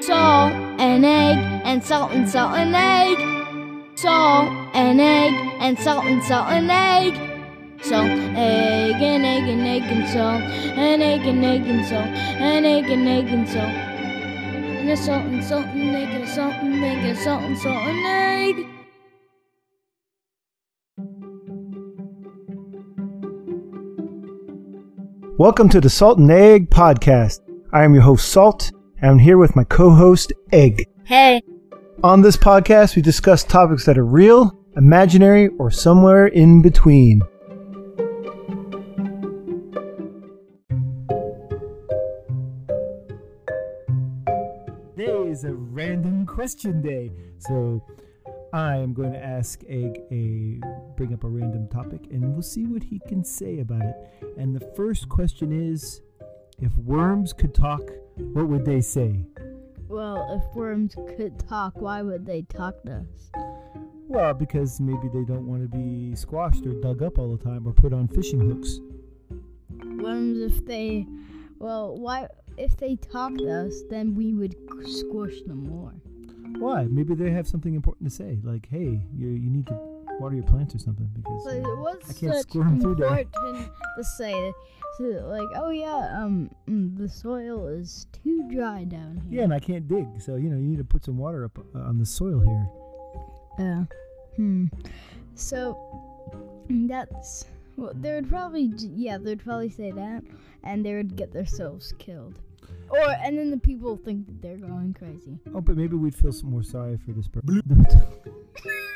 Salt and egg and salt and salt and egg. Salt and egg and salt and salt and egg. Salt, egg and egg and egg and salt and egg and egg and salt and egg and egg and salt. And a salt and salt and egg and a salt and egg and salt and salt and egg. Welcome to the Salt and Egg Podcast. I am your host, Salt, I'm here with my co host, Egg. Hey. On this podcast, we discuss topics that are real, imaginary, or somewhere in between. Today is a random question day. So I am going to ask Egg a bring up a random topic and we'll see what he can say about it. And the first question is if worms could talk, what would they say? Well, if worms could talk, why would they talk to us? Well, because maybe they don't want to be squashed or dug up all the time or put on fishing hooks. Worms, if they, well, why? If they talk to us, then we would squash them more. Why? Maybe they have something important to say, like, "Hey, you you need to water your plants or something." Because Like, uh, what's I can't such squirm through there. important to say? So, like, oh yeah, um, mm, the soil is too dry down here. yeah, and I can't dig, so you know you need to put some water up uh, on the soil here. Yeah. Hmm. So that's well, they would probably yeah they'd probably say that, and they would get themselves killed, or and then the people think that they're going crazy. Oh, but maybe we'd feel some more sorry for this person.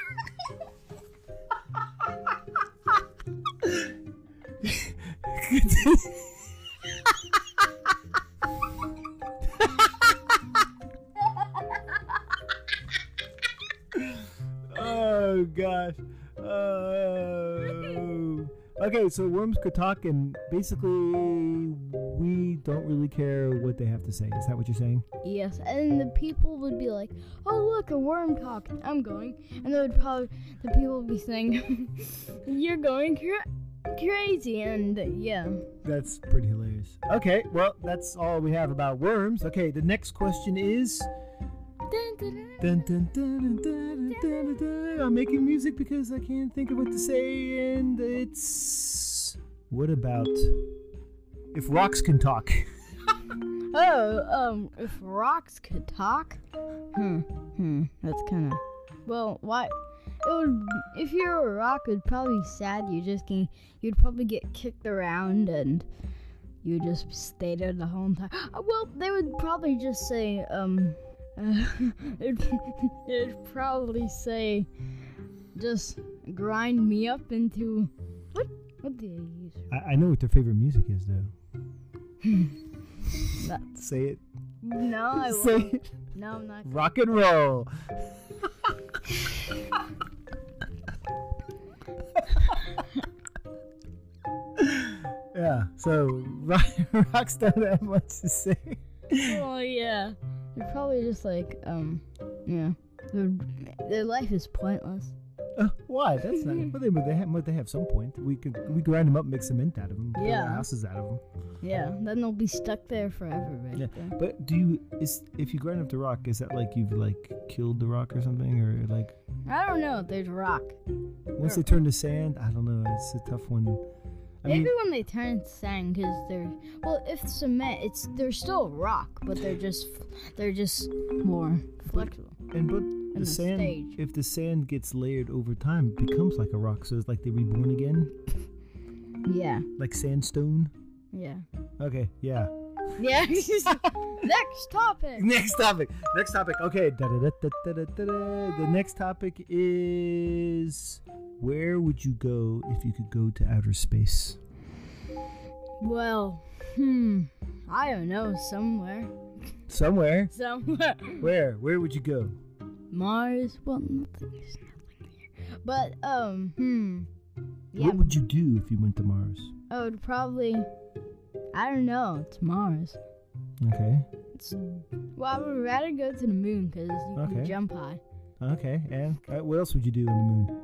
oh gosh. Oh. Okay, so worms could talk, and basically, we don't really care what they have to say. Is that what you're saying? Yes, and the people would be like, "Oh, look, a worm talking. I'm going," and they would probably the people would be saying, "You're going cra- crazy," and yeah. That's pretty hilarious. Okay, well, that's all we have about worms. Okay, the next question is. Dun, dun, dun. I'm making music because I can't think of what to say, and it's. What about. If rocks can talk? Oh, um, if rocks could talk, hmm, hmm, that's kind of, well, why? It would, if you're a rock, it'd probably be sad. You just can, you'd probably get kicked around and you would just stay there the whole time. Uh, well, they would probably just say, um, uh, it'd, it'd probably say, just grind me up into what? What do they use? I, I know what their favorite music is, though. That's Say it. no, I won't. Say it. No, I'm not. Rock and roll. yeah, so rock, rocks don't have much to say. Oh yeah, they're probably just like um, yeah, their, their life is pointless. Uh, why? That's not. But they, but they have, but they have some point. We could we grind them up, make cement out of them, build Yeah. houses out of them. Yeah, then they'll be stuck there forever, right Yeah. there. But do you is if you grind up the rock, is that like you've like killed the rock or something, or like I don't know. There's rock. once they turn to sand? I don't know. It's a tough one. I Maybe mean, when they turn to sand, because they're well, if cement, it's they're still rock, but they're just they're just more flexible. and but the the sand, stage. if the sand gets layered over time, it becomes like a rock. So it's like they reborn again, Yeah, like sandstone. yeah, Okay, yeah. Yeah. Next topic. Next topic. Next topic. Okay. The next topic is where would you go if you could go to outer space? Well, hmm, I don't know. Somewhere, Somewhere. somewhere. Where? Where would you go? Mars. Well, nothing. There's nothing there. But um, hmm. Yeah, What would you do if you went to Mars? I would probably. I don't know. It's Mars. Okay. It's, well, I would rather go to the moon because you Okay. can jump high. Okay. And uh, what else would you do on the moon?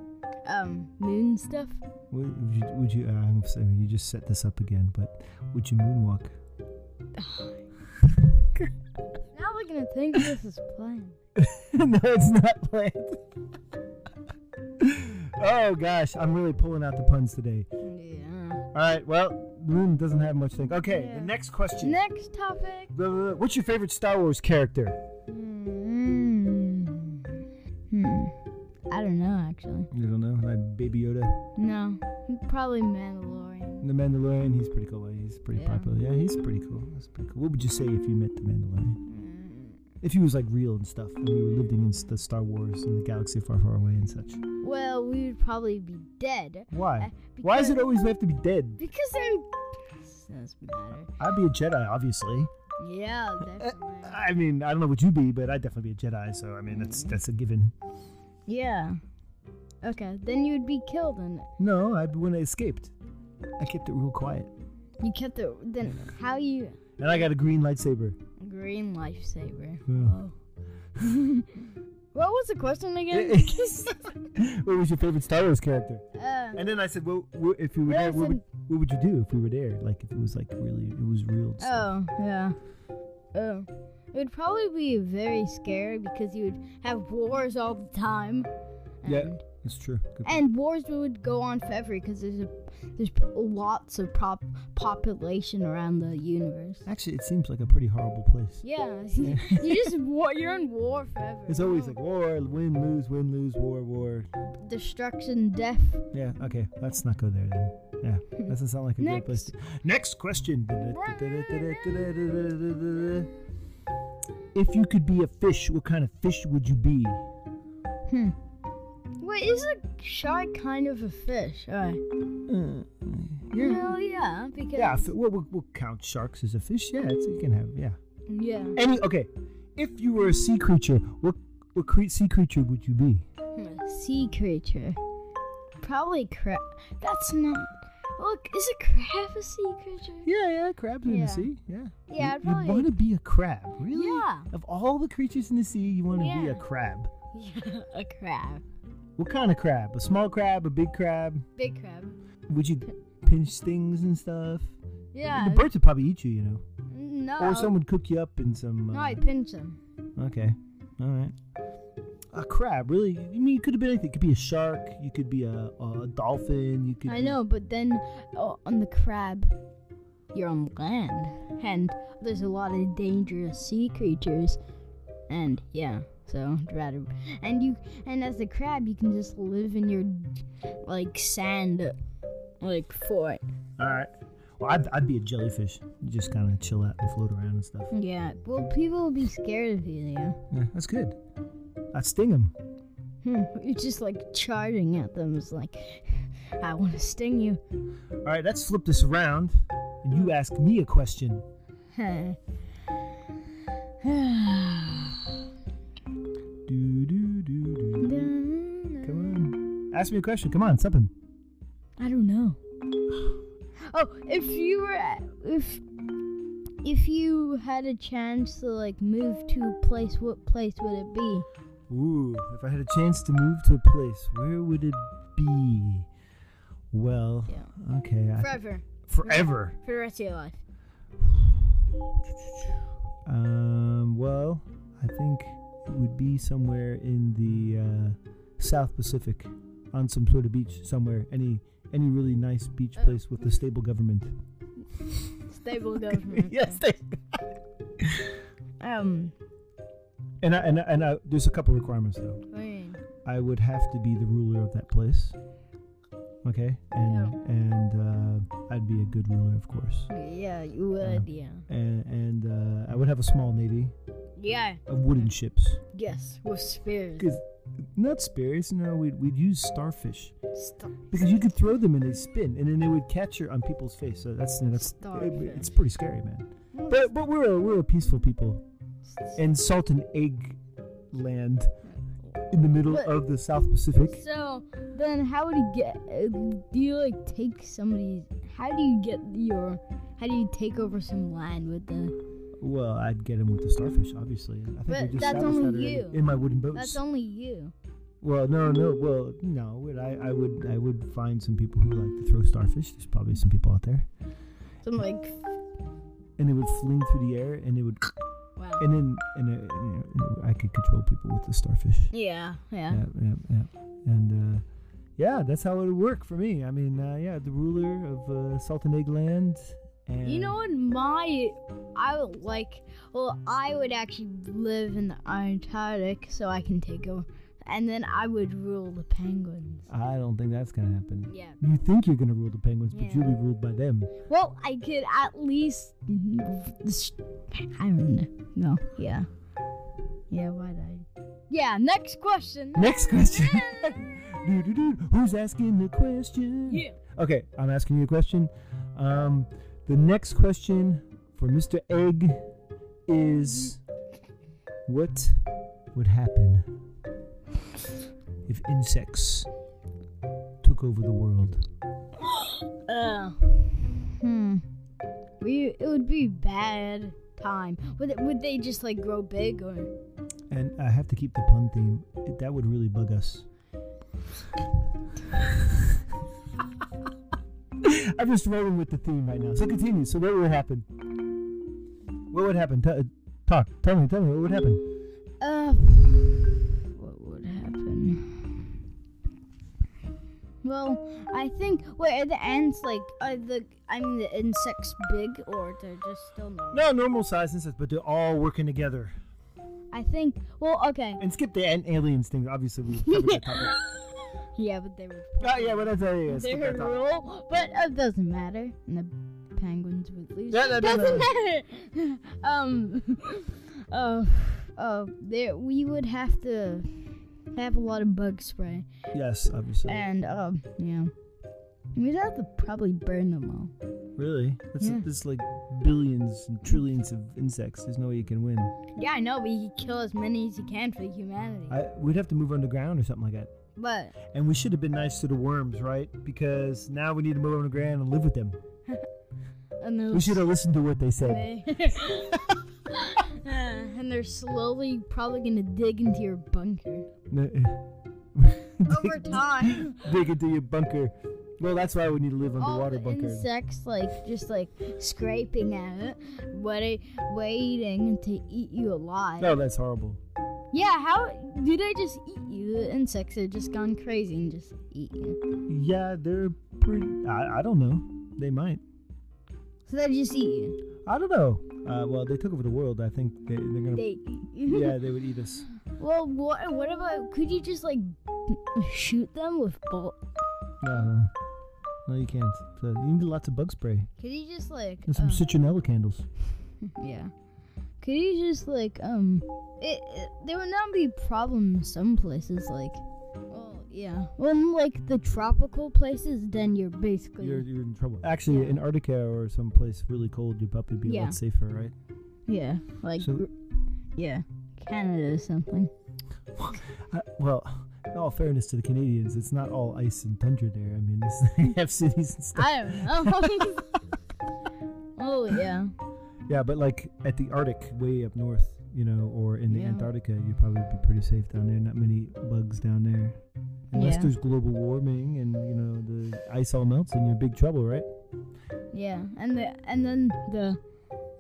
Um, moon stuff. Would, you? Would you? Uh, I'm sorry, you just set this up again, but would you moonwalk? Now we're gonna think this is planned. no, it's not planned. oh gosh, I'm really pulling out the puns today. Yeah. All right, well, the doesn't have much think. Okay, Yeah. the next question. Next topic. Blah, blah, blah. What's your favorite Star Wars character? Hmm. Hmm. I don't know actually. You don't know, like Baby Yoda, No, probably Mandalorian. the Mandalorian. He's pretty cool. He's pretty Yeah. popular. Yeah, he's pretty cool. That's pretty cool. What would you say if you met the Mandalorian? Mm, If he was like real and stuff, and we were living in the Star Wars and the galaxy far, far away and such. Well, we would probably be dead. Why? Uh, Why does it because- always have to be dead? Because I'm. Matter. I'd be a Jedi, obviously. Yeah, definitely. I mean, I don't know what you'd be, but I'd definitely be a Jedi. So I mean, that's mm. that's a given. Yeah. Okay, then you'd be killed, and No, I when I escaped, I kept it real quiet, you kept it. Then how you and I got a green lightsaber. green lightsaber. Yeah. Oh. what was the question again? what was your favorite Star Wars character? uh, And then I said, well, wh- if you were there, what would, what would you do if we were there? Like if it was like really, it was real. and stuff. oh yeah. Oh. It would probably be very scary because you would have wars all the time. Yeah. That's true. Good point. and wars would go on forever because there's a there's lots of prop population around the universe. Actually, it seems like a pretty horrible place. Yeah, Yeah. you just war. You're in war forever. It's always like war, win, lose, win, lose, war, war. destruction, death. Yeah. Okay. Let's not go there then. Yeah. Doesn't sound like a great place. To... Next question. If you could be a fish, what kind of fish would you be? Hmm. Wait, is a shark kind of a fish? Alright. Uh, yeah. Well, yeah, because Yeah, we'll, we'll, we'll count sharks as a fish. Yeah, it's, you can have. Yeah. yeah. Any okay. If you were a sea creature, what what cre- sea creature would you be? Hmm, Sea creature. Probably crab. That's not. Look, is a crab a sea creature? Yeah, yeah, crabs in the sea. Yeah. Yeah, I'd you, want to be a crab, really? Yeah. Of all the creatures in the sea, you want to be a crab. Yeah, a crab. What kind of crab? A small crab? A big crab? Big crab. Would you pinch things and stuff? Yeah. The birds would probably eat you, you know. No. Or someone would cook you up in some. No, Uh, I pinch them. Okay. All right. A crab, really? I mean, it could have been anything. You could be a shark. You could be a, a dolphin. You could. I know, but then oh, on the crab, you're on land, and there's a lot of dangerous sea creatures, and yeah, so rather. And you, and as a crab, you can just live in your like sand, like fort. All right. Well, I'd, I'd be a jellyfish. You just kind of chill out and float around and stuff. Yeah, well, people will be scared of you. Yeah, Yeah, that's good. I'd sting them. hmm. you're just like charging at them. It's like, I want to sting you. All right, let's flip this around, and you ask me a question. ask me a question. Come on, something. I don't know. Oh, if you were if if you had a chance to like move to a place, what place would it be? Ooh, if I had a chance to move to a place, where would it be? Well, Yeah. okay, I, Forever, forever. for the rest of your life. Um, well, I think it would be somewhere in the uh, South Pacific, on some sort of beach somewhere. Any any really nice beach Oh. place with a stable government. Stable government. yes. Um. And I, and I, and I, there's a couple requirements though. I I would have to be the ruler of that place. Okay, and and uh, I'd be a good ruler, of course. yeah, you would. Yeah. And and uh, I would have a small navy Yeah. of wooden ships. Yes, with spears. Not spears, no, we'd we'd use starfish Stop. because you could throw them and they spin, and then they would catch your on people's face. So that's that's Starfish. it's pretty scary, man. But but we're a, we're a peaceful people and salt and egg land in the middle But- of the South Pacific. So then, how would you get? Uh, do you like take somebody's? How do you get your? How do you take over some land with the? Well, I'd get him with the starfish, obviously. I think But we just that's established only that already you. in my wooden boats. That's only you. Well, no, no, well, no. I, I would, I would find some people who like to throw starfish. There's probably some people out there, So I'm like, and they would fling through the air, and they would, wow. And then, and, uh, you know, I could control people with the starfish. Yeah, yeah. Yeah, yeah, yeah. And uh, yeah, that's how it would work for me. I mean, uh, yeah, the ruler of uh, Salt and Egg Land. And You know what? My, I would like. Well, I would actually live in the Antarctic, so I can take over, and then I would rule the penguins. I don't think that's gonna happen. Yeah. You think you're gonna rule the penguins, but you'll be ruled by them. Well, I could at least. I don't know. No. Yeah. Yeah. Why did I? Yeah. Next question. Next question. Who's asking the question? Yeah. Okay, I'm asking you a question. Um, the next question for Mr. Egg is what would happen if insects took over the world? Uh. Hmm. We. It would be bad time. Would it, Would they just like grow big or? And I have to keep the pun theme. It- That would really bug us. I'm just rolling with the theme right now. So continue. So what would happen? What would happen? T- talk. Tell me. Tell me. What would happen? Well, I think. Wait, are the ants like? Are the? I mean, the insects big or they're just still normal? No, normal size insects, but they're all working together. I think. Well, okay. And skip the ant aliens thing. Obviously, we covered that topic. Yeah, but they would. Oh, yeah, tell you, yeah, They skip topic. rule, but it doesn't matter. And the penguins would lose. Yeah, no, doesn't matter. um. Uh. Uh. There, we would have to have a lot of bug spray. Yes, obviously. And um, yeah, we'd have to probably burn them all. Really? That's, Yeah. that's like billions and trillions of insects. There's no way you can win. Yeah, I know, but you can kill as many as you can for humanity. I, we'd have to move underground or something like that. but And we should have been nice to the worms, right? Because now we need to move underground and live with them. and We should have listened to what they said. Uh, and they're slowly probably gonna dig into your bunker over time. Dig into your bunker. Well, that's why we need to live underwater All the bunker. insects like just like scraping at it, wait, waiting to eat you alive. No, that's horrible. Yeah, how do they just eat you? The insects are just gone crazy and just eat you. Yeah, they're pretty. I, I don't know. They might. So they just eat you. I don't know. Uh, well, they took over the world. I think they, they're gonna. They yeah, they would eat us. Well, what what about? Could you just like shoot them with bull? No, no, you can't. So you need lots of bug spray Could you just like? and some um, citronella candles. yeah. Could you just like um? It, it there would not be problems some places like. Well, yeah. Well, like the tropical places, then you're basically. You're, you're in trouble. Actually, Yeah. Antarctica or someplace really cold, you'd probably be a Yeah. lot safer, right? yeah. Like. So- gr- yeah. Canada or something. Well, in all fairness to the Canadians, it's not all ice and tundra there. I mean, they have cities and stuff. I don't know. oh yeah. Yeah, but like at the Arctic, way up north, you know, or in the Yeah. Antarctica, you'd probably be pretty safe down there. Not many bugs down there. Unless Yeah. there's global warming and you know the ice all melts, and you're in big trouble, right? Yeah, and the and then the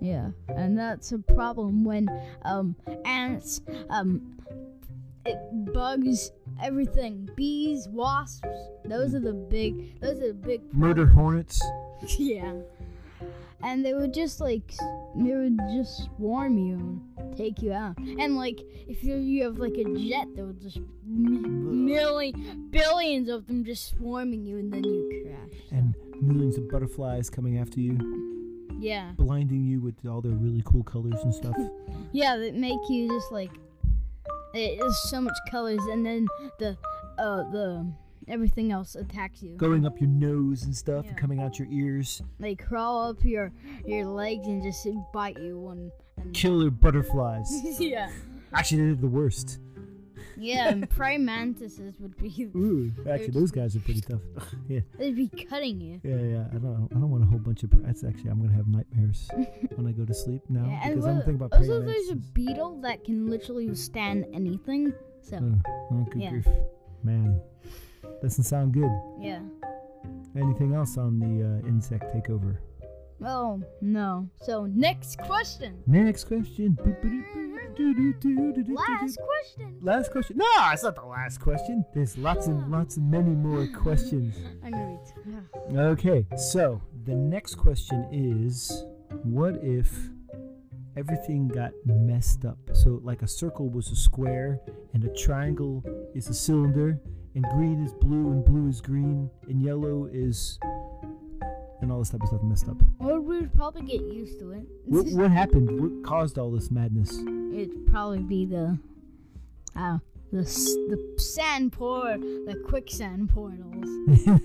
yeah, and that's a problem when um ants um it bugs everything. Bees wasps those are the big those are the big Murder hornets. yeah. And they would just like they would just swarm you and take you out. And like if you, you have like a jet they would just million billions of them just swarming you and then you crash so, and millions of butterflies coming after you, yeah blinding you with all their really cool colors and stuff. Yeah, that make you just like it is so much colors, and then the uh the everything else attacks you. Going up your nose and stuff, and coming out your ears. They crawl up your your legs and just bite you one. And Killer butterflies. yeah, Actually, they're the worst. Yeah. And praying mantises would be Ooh, actually, those guys are pretty tough. yeah, they'd be cutting you. yeah, yeah. I don't, I don't want a whole bunch of. That's actually, I'm gonna have nightmares when I go to sleep now yeah, because I'm thinking about praying also praying there's a beetle that can literally withstand anything. So oh, good Yeah. grief, man, doesn't sound good. yeah. Anything else on the uh, insect takeover? Oh no. So next question. Next question. Last question. Last question. No, it's not the last question. There's lots and lots and many more questions. I'm gonna Okay, so the next question is what if everything got messed up? So, like a circle was a square, and a triangle is a cylinder, and green is blue, and blue is green, and yellow is. And all this type of stuff messed up. Well, we'd probably get used to it. What, what happened? What caused all this madness? It'd probably be the, uh, the the sand pour, the quicksand portals.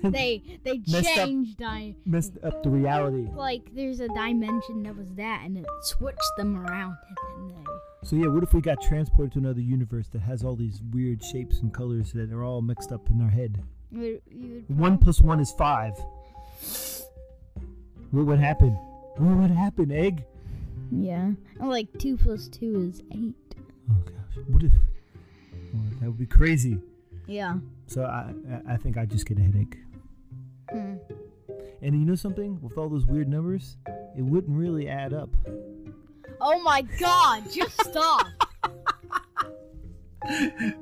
they they up. changed di- messed up the reality. like there's a dimension that was that, and it switched them around, and then they. So yeah, what if we got transported to another universe that has all these weird shapes and colors that are all mixed up in our head? Would One plus one is five. What would happen? What would happen, egg? Yeah. Like two plus two is eight. Oh gosh, what if? Oh, that would be crazy. Yeah. So I, I think I just get a headache. Hmm. And you know something? With all those weird numbers, it wouldn't really add up. Oh my god, just stop. I,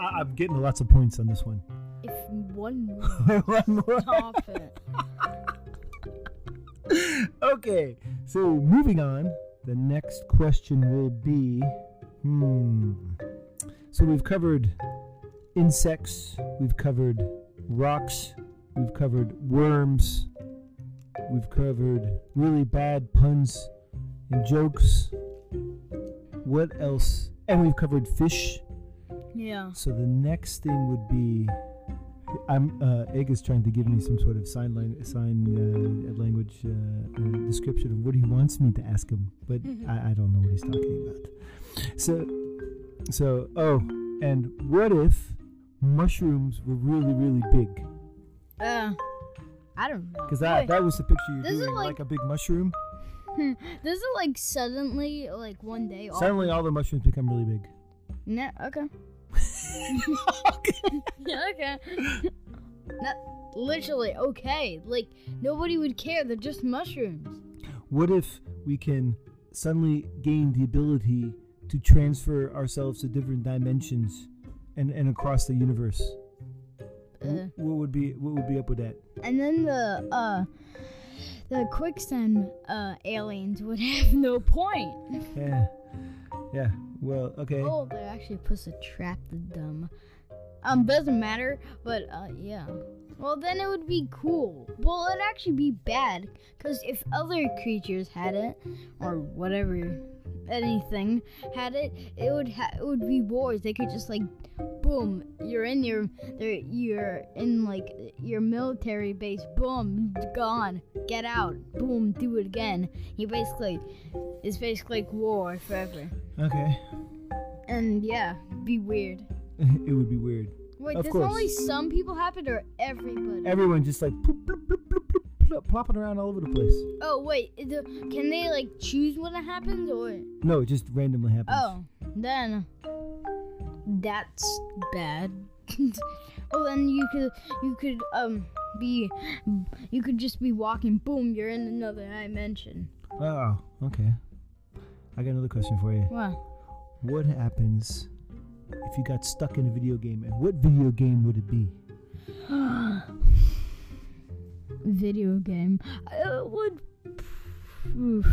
I'm getting lots of points on this one. if one more One more. stop it. okay, so moving on. The next question will be hmm. So we've covered insects, we've covered rocks, we've covered worms, we've covered really bad puns and jokes. What else? And we've covered fish. Yeah. So the next thing would be, I'm uh, Egg is trying to give me some sort of sign sign uh, language uh, uh, description of what he wants me to ask him, but I, I don't know what he's talking about. So, so oh, and what if mushrooms were really really big? Uh, I don't know. Because that that was the picture This doing, like, like- a big mushroom. Does it like suddenly, like one day? all- Suddenly, all the mushrooms become really big. No. Okay. Yeah, okay. Not literally okay. Like nobody would care. They're just mushrooms. What if we can suddenly gain the ability to transfer ourselves to different dimensions and, and across the universe? Uh, what would be what would be up with that? and then the uh, the quicksand uh aliens would have no point. Yeah, yeah. Well, okay. Oh, they actually puts a trap the dumb. Um, doesn't matter, but uh, yeah. Well, then it would be cool. Well, it'd actually be bad, cause if other creatures had it, or whatever, anything had it, it would ha- it would be wars. They could just like, boom, you're in your, you're in like your military base. Boom, gone. Get out. Boom, do it again. You basically, it's basically like war forever. Okay. And yeah, be weird. it would be weird. Wait, Of does course. only some people happen or everybody? Everyone just like ploop, ploop, ploop, ploop, ploop, ploop, plopping around all over the place. oh wait, can they like choose when it happens or? No, it just randomly happens. Oh, then that's bad. well, then you could you could um be you could just be walking. Boom, you're in another dimension. Oh, okay. I got another question for you. Wow. What happens if you got stuck in a video game, and what video game would it be? Video game. I would. Oof.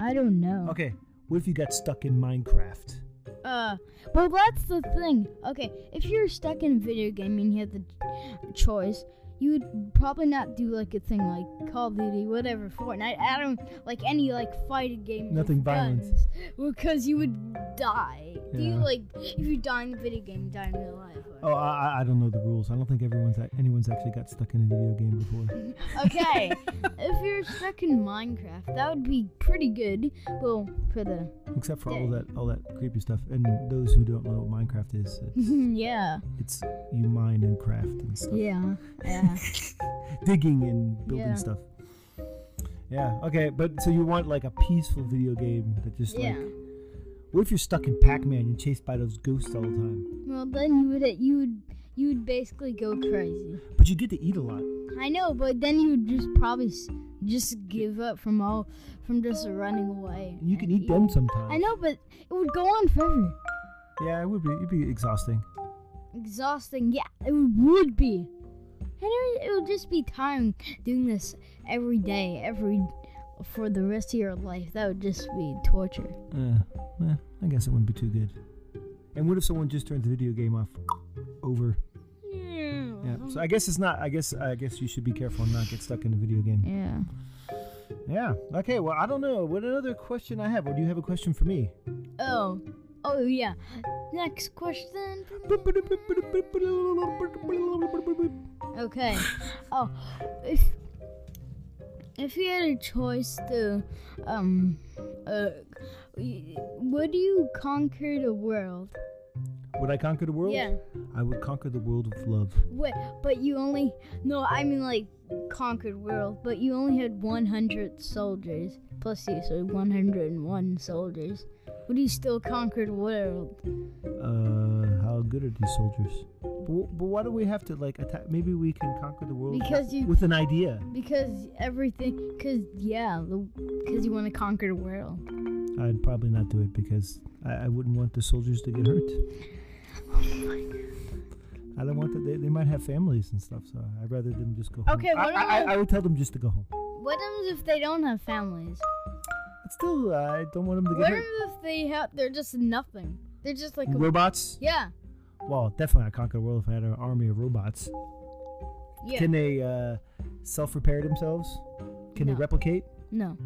I don't know. Okay, what if you got stuck in Minecraft? Uh, well, that's the thing. Okay, if you're stuck in video gaming, you have the choice, you would probably not do like a thing like Call of Duty, whatever, Fortnite. I don't like any like fighting games. with Nothing violent. guns, because you would die. Do you like if you die in the video game, you die in real life? Oh, Or... I, I- I don't know the rules. I don't think everyone's anyone's actually got stuck in a video game before. Okay, if you're stuck in Minecraft, that would be pretty good. Well, for the Except for all that all that creepy stuff. And those who don't know what Minecraft is, it's, yeah, it's you mine and craft and stuff, yeah, yeah. digging and building Yeah. stuff. Yeah. Okay, but so you want like a peaceful video game that just yeah. like. What if you're stuck in Pac-Man and chased by those ghosts all the time? Well, then you would you would you would basically go crazy. But you get to eat a lot. I know, but then you would just probably Just give up from all from just running away. You can and eat them sometimes. I know, but it would go on forever. Yeah, it would be. It'd be exhausting. Exhausting. Yeah, it would be. It, would just be time doing this every day, every for the rest of your life. That would just be torture. Uh, eh, I guess it wouldn't be too good. And what if someone just turns the video game off? Over. Yeah. So I guess it's not. I guess I guess you should be careful and not get stuck in the video game. Yeah. Yeah. Okay. Well, I don't know. What another question I have? Or do you have a question for me? Oh. Oh yeah. Next question. Okay. Oh, if if you had a choice to, um, uh, would you conquer the world? Would I conquer the world? Yeah. I would conquer the world of love. Wait, but you only no, I mean like conquered world, but you only had 100 soldiers plus you, so 101 soldiers. Would you still conquer the world? Uh, how good are these soldiers? But, but why do we have to like attack? Maybe we can conquer the world Because you- with an idea. Because everything, because yeah, because you want to conquer the world. I'd probably not do it because I, I wouldn't want the soldiers to get hurt. oh my god. I don't want that. They, they might have families and stuff, so I'd rather them just go home. Okay, I, what I, I, I would tell them just to go home. What happens if they don't have families? But still, I don't want them to What get hurt. if they have? They're just nothing. They're just like a, Robots? yeah, Well, definitely I'd conquer the world if I had an army of robots. yeah. Can they uh, self-repair themselves? Can No. they replicate? no,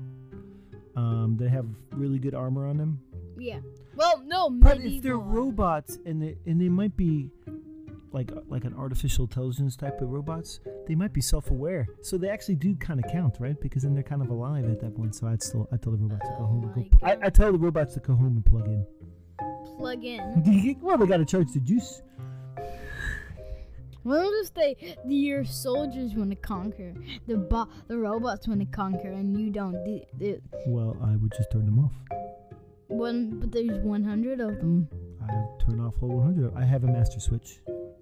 Um, they have really good armor on them. yeah. Well, no. But if they're robots and they and they might be like like an artificial intelligence type of robots, they might be self-aware. So they actually do kind of count, right? Because then they're kind of alive at that point. So I'd still I tell the robots to go Oh home. And go, oh I, God. I tell the robots to go home and plug in. plug in. well, they got to charge the juice. What they, the, your soldiers want to conquer, the bo- the robots want to conquer, and you don't? The, the, Well, I would just turn them off. one, but there's 100 of them. I turn off all 100. I have a master switch.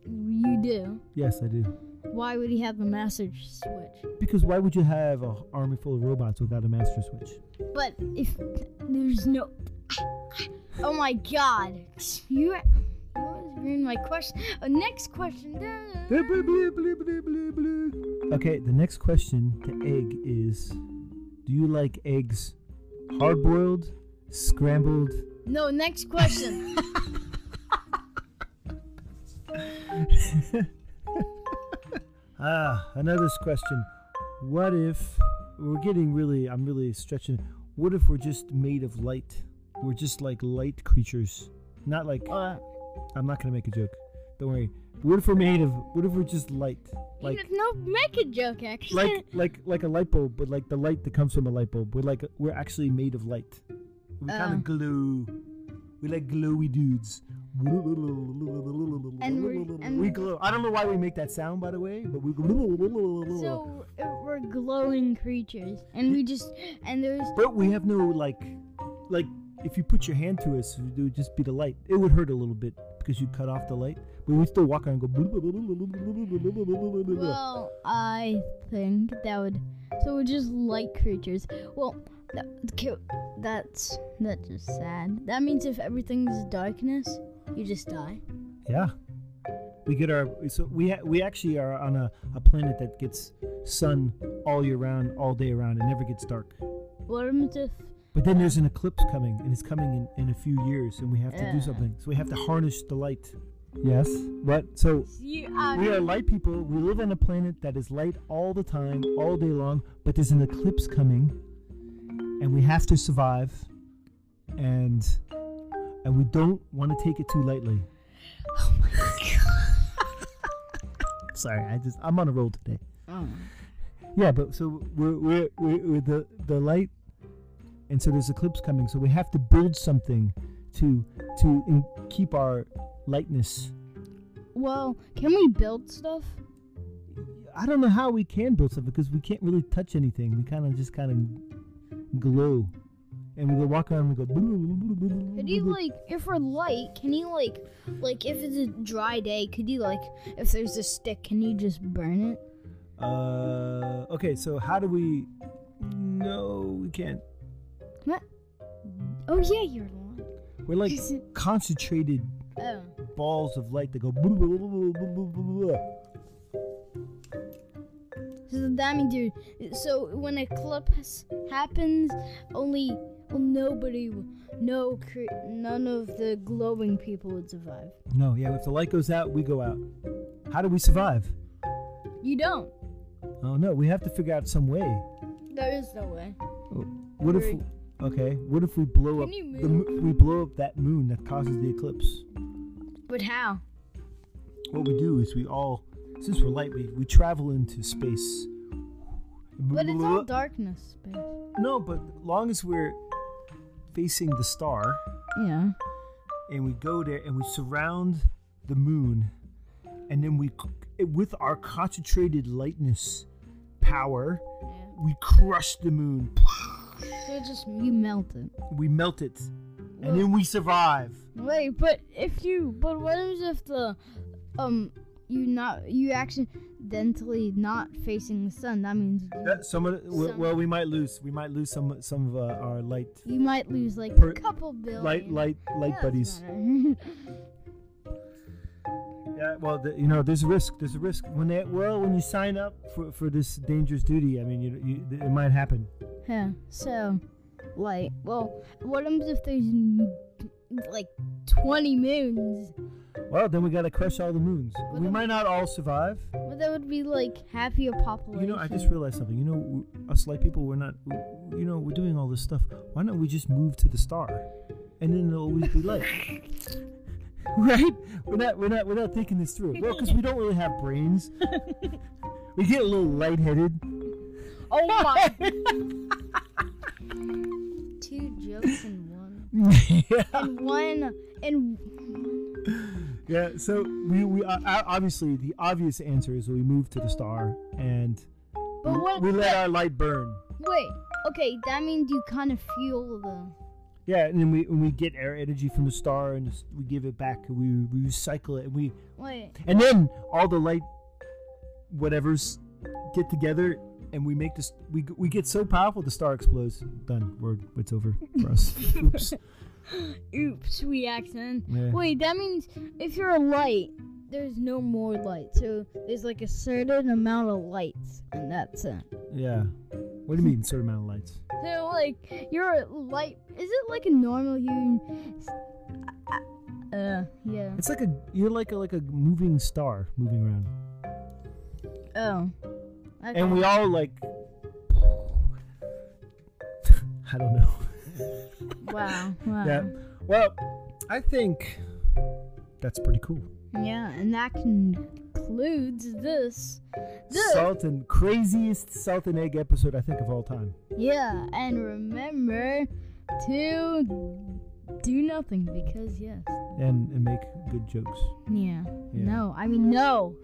You do. Yes, I do. Why would he have a master switch? Because why would you have an army full of robots without a master switch? But if there's no, oh my God, you. Ruined my question. Uh, next question. Okay, the next question to egg is Do you like eggs hard boiled, scrambled? No, next question. Ah, another question. What if we're getting really, I'm really stretching. What if we're just made of light? We're just like light creatures. Not like, uh, I'm not going to make a joke. Don't worry. What if we're made of, what if we're just light? Like, no, make a joke actually. like like like a light bulb, but like the light that comes from a light bulb. We're like we're actually made of light. We kind Oh. of glow. We like glowy dudes. And we're- and- we glow. I don't know why we make that sound, by the way, but we glow. So uh, we're glowing creatures, and we just and there's but we have no like, like if you put your hand to us, it would just be the light. It would hurt a little bit because you cut off the light, but we still walk around and go. well, I think that would so we're just light creatures. Well, that, that's that's just sad. That means if everything's darkness, you just die. Yeah. We get our so we ha- we actually are on a, a planet that gets sun all year round, all day around. It never gets dark. What happens if But then there's an eclipse coming, and it's coming in, in a few years, and we have to do Yeah. something. So we have to harness the light. Yes. But So you? Uh, we are light people. We live on a planet that is light all the time, all day long. But there's an eclipse coming, and we have to survive. And and we don't want to take it too lightly. oh my god! Sorry, I just I'm on a roll today. god. Yeah, but so we're we're, we're, we're the the light, and so there's eclipse coming. So we have to build something to to in, keep our lightness. Well, can we build stuff? I don't know how we can build stuff because we can't really touch anything. We kind of just kind of glow, and we go walk around and we go. Could you like, if we're light, can you like, like if it's a dry day, could you like, if there's a stick, can you just burn it? Uh, okay, so how do we? No, we can't. What? Oh yeah, you're one. We're like concentrated Oh. balls of light that go. So that means you're. So when a eclipse happens, only well, nobody, no, none of the glowing people would survive. No, yeah. If the light goes out, we go out. How do we survive? You don't. Oh no, we have to figure out some way. There is no way. Oh, what if? Right. Okay, what if we blow Can up the we blow up that moon that causes the eclipse? But how? What we do is we all, since we're light, we, we travel into space. But it's all darkness, space. No, but long as we're facing the star Yeah. and we go there and we surround the moon, and then we, with our concentrated lightness power, Yeah. we crush the moon. It just you melt it. We melt it, and then we survive. Wait, but if you, but what if the, um, you not you accidentally not facing the sun? That means That, some of the, well, Some- well, we might lose. We might lose some some of uh, our light you might lose like Per- a couple billion. light light light Yeah, buddies. Yeah, well, the, you know, there's a risk. There's a risk when they well when you sign up for, for this dangerous duty. I mean, you, you it might happen. yeah. So, like, well, what happens if there's like twenty moons? Well, then we gotta crush all the moons. Well, We might not all survive. Well, that would be like half your population. You know, I just realized something. You know, us light people, we're not. w- You know, we're doing all this stuff. Why don't we just move to the star, and then it'll always be light. right? We're not. We're not. We're not thinking this through. Well, because we don't really have brains. we get a little lightheaded. Oh my! Two jokes in one. yeah. And one and Yeah, so we, we uh, obviously the obvious answer is we move to the star and but we, what? we let our light burn. Wait. Okay, that means you kind of fuel the. Yeah, and then we when we get our energy from the star and we give it back, we, we recycle it, and we Wait. and then all the light whatever's get together and we make this we we get so powerful the star explodes. Done. Word. It's over for us. Oops. Oops, we accident. Yeah. Wait, that means if you're a light, there's no more light. So there's like a certain amount of lights, and that's it. Yeah. What do you mean, certain amount of lights? So like you're a light. Is it like a normal human? Uh, yeah. It's like a you're like a like a moving star moving around. Oh. Okay. and we all like I don't know. Wow. Wow. Yeah. Well, I think that's pretty cool. Yeah, and that concludes this. This. Salt and craziest salt and egg episode I think of all time. Yeah, and remember to do nothing because yes. And and make good jokes. Yeah. Yeah. No, I mean no.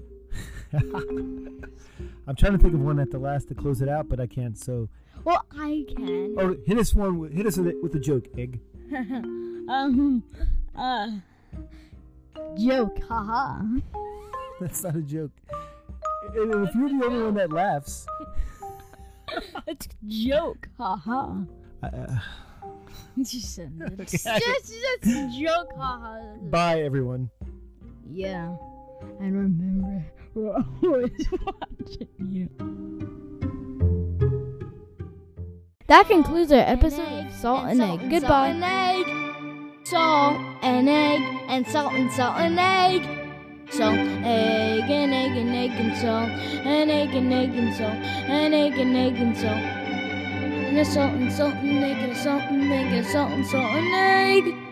I'm trying to think of one at the last to close it out, but I can't. So, Well, I can. oh, hit us one. With, hit us with, it, with a joke, egg. um. Uh. Joke. Haha. That's not a joke. And if you're the only one that laughs, it's a joke. Haha. uh, just, a- just, just a joke. Haha. bye everyone. Yeah. And remember, we're always watching you. That concludes our episode of Salt and Egg. Goodbye. Salt and egg. Salt and egg. And salt and salt and egg. Salt, egg, and egg, and egg, and salt. And egg, and egg, and salt. And egg, and egg, and salt. And a salt and salt and egg, and a salt and egg, and salt and salt and egg.